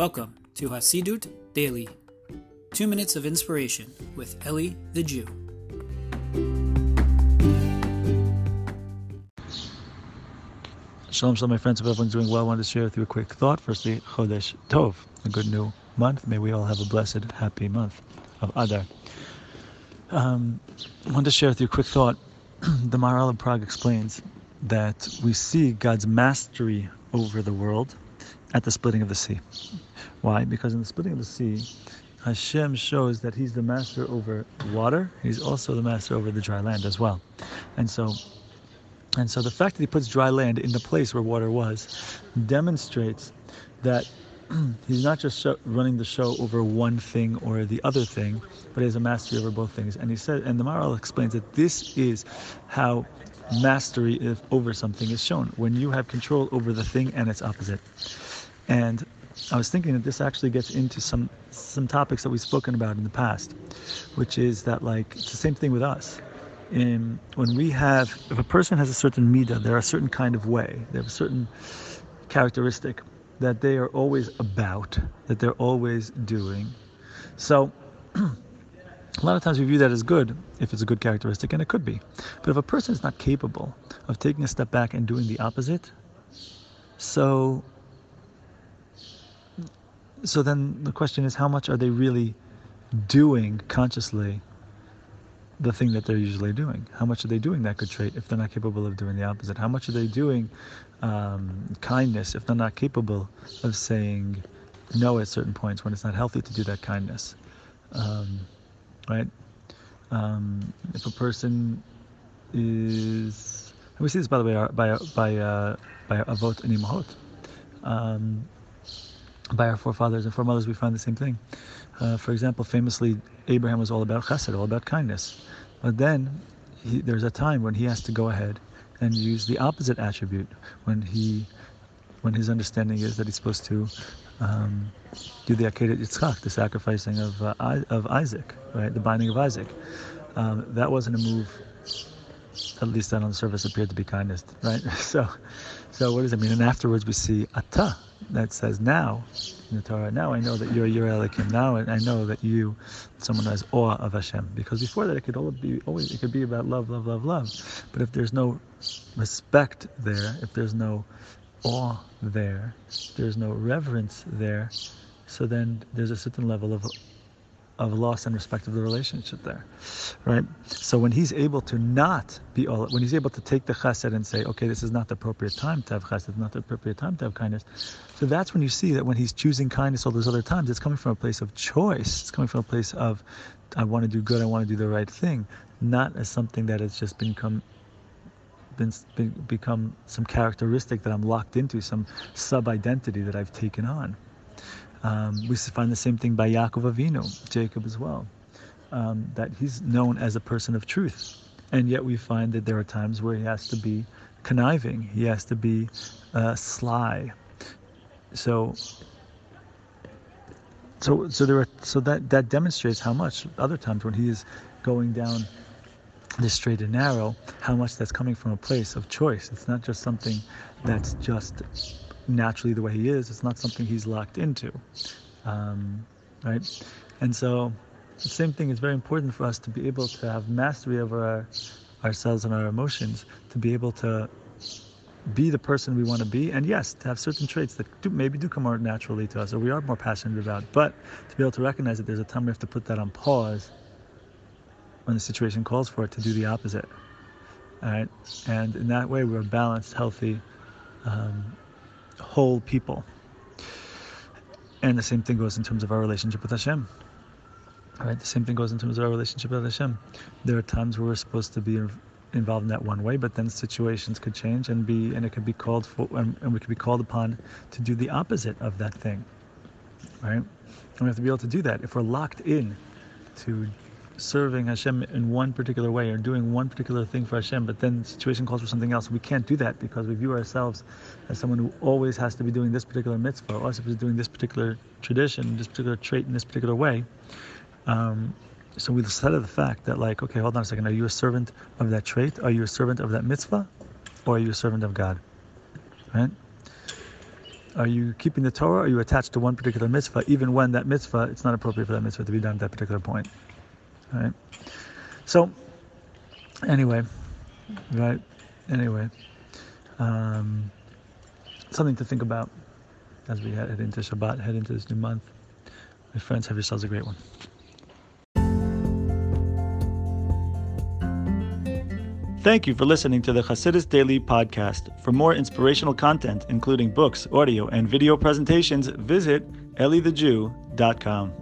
Welcome to Hasidut Daily, two minutes of inspiration with Eli the Jew. Shalom, shalom, my friends. Hope everyone's doing well. I wanted to share with you a quick thought. Firstly, Chodesh Tov, a good new month. May we all have a blessed, happy month of Adar. Um, I wanted to share with you a quick thought. the Maharal of Prague explains that we see God's mastery over the world at the splitting of the sea. Why? Because in the splitting of the sea, Hashem shows that He's the master over water. He's also the master over the dry land as well. And so, and so the fact that He puts dry land in the place where water was demonstrates that He's not just show, running the show over one thing or the other thing, but He has a mastery over both things. And He said, and the Maharal explains that this is how mastery over something is shown when you have control over the thing and its opposite. And I was thinking that this actually gets into some some topics that we've spoken about in the past, which is that like it's the same thing with us. In, when we have, if a person has a certain midah, they're a certain kind of way, they have a certain characteristic that they are always about, that they're always doing. So a lot of times we view that as good if it's a good characteristic, and it could be. But if a person is not capable of taking a step back and doing the opposite, so so then the question is how much are they really doing consciously the thing that they're usually doing? How much are they doing that good trait if they're not capable of doing the opposite? How much are they doing um, kindness if they're not capable of saying no at certain points when it's not healthy to do that kindness? Um, right? Um, if a person is and we see this by the way by by uh, by avot and imahot um, by our forefathers and foremothers, we find the same thing. Uh, for example, famously, Abraham was all about chesed, all about kindness. But then he, there's a time when he has to go ahead and use the opposite attribute when he, when his understanding is that he's supposed to um, do the Akedat Yitzchak, the sacrificing of uh, of Isaac, right, the binding of Isaac. Um, that wasn't a move, at least that on the surface appeared to be kindness, right? So, so what does it mean? And afterwards we see Ata, that says now in the Torah, now I know that you're yerei Elokim. Now I know that you, someone has awe of Hashem. Because before that, it could all be always it could be about love, love, love, love. But if there's no respect there, if there's no awe there, there's no reverence there, so then there's a certain level of of loss and respect of the relationship there, right? So when he's able to not be all, when he's able to take the chesed and say, okay, this is not the appropriate time to have chesed, not the appropriate time to have kindness. So that's when you see that when he's choosing kindness all those other times, it's coming from a place of choice. It's coming from a place of, I want to do good, I want to do the right thing, not as something that has just become been, become some characteristic that I'm locked into, some sub identity that I've taken on. Um, we find the same thing by Yaakov Avinu, Jacob as well, um, that he's known as a person of truth. And yet we find that there are times where he has to be conniving, he has to be uh, sly. So, so, so there are, so that that demonstrates how much other times when he is going down the straight and narrow, how much that's coming from a place of choice. It's not just something that's just naturally the way he is. It's not something he's locked into, um, right? And so the same thing is very important for us to be able to have mastery over our, ourselves and our emotions, to be able to be the person we want to be, and yes, to have certain traits that do, maybe do come more naturally to us, or we are more passionate about. But to be able to recognize that there's a time we have to put that on pause when the situation calls for it to do the opposite. All right, and in that way, we're balanced, healthy, um, whole people. And the same thing goes in terms of our relationship with Hashem. Right? The same thing goes in terms of our relationship with Hashem. There are times where we're supposed to be involved in that one way, but then situations could change and be, and it could be called for, and, and we could be called upon to do the opposite of that thing. Right? And we have to be able to do that. If we're locked in to serving Hashem in one particular way or doing one particular thing for Hashem, but then the situation calls for something else. We can't do that because we view ourselves as someone who always has to be doing this particular mitzvah, or always doing this particular tradition, this particular trait in this particular way. Um, so we decided the fact that, like, okay, hold on a second. Are you a servant of that trait? Are you a servant of that mitzvah, or are you a servant of God? Right? Are you keeping the Torah? Or are you attached to one particular mitzvah, even when that mitzvah, it's not appropriate for that mitzvah to be done at that particular point? Right. So, anyway, right? Anyway, um, something to think about as we head into Shabbat, head into this new month. My friends, have yourselves a great one. Thank you for listening to the Chassidus Daily Podcast. For more inspirational content, including books, audio, and video presentations, visit elithejew.com.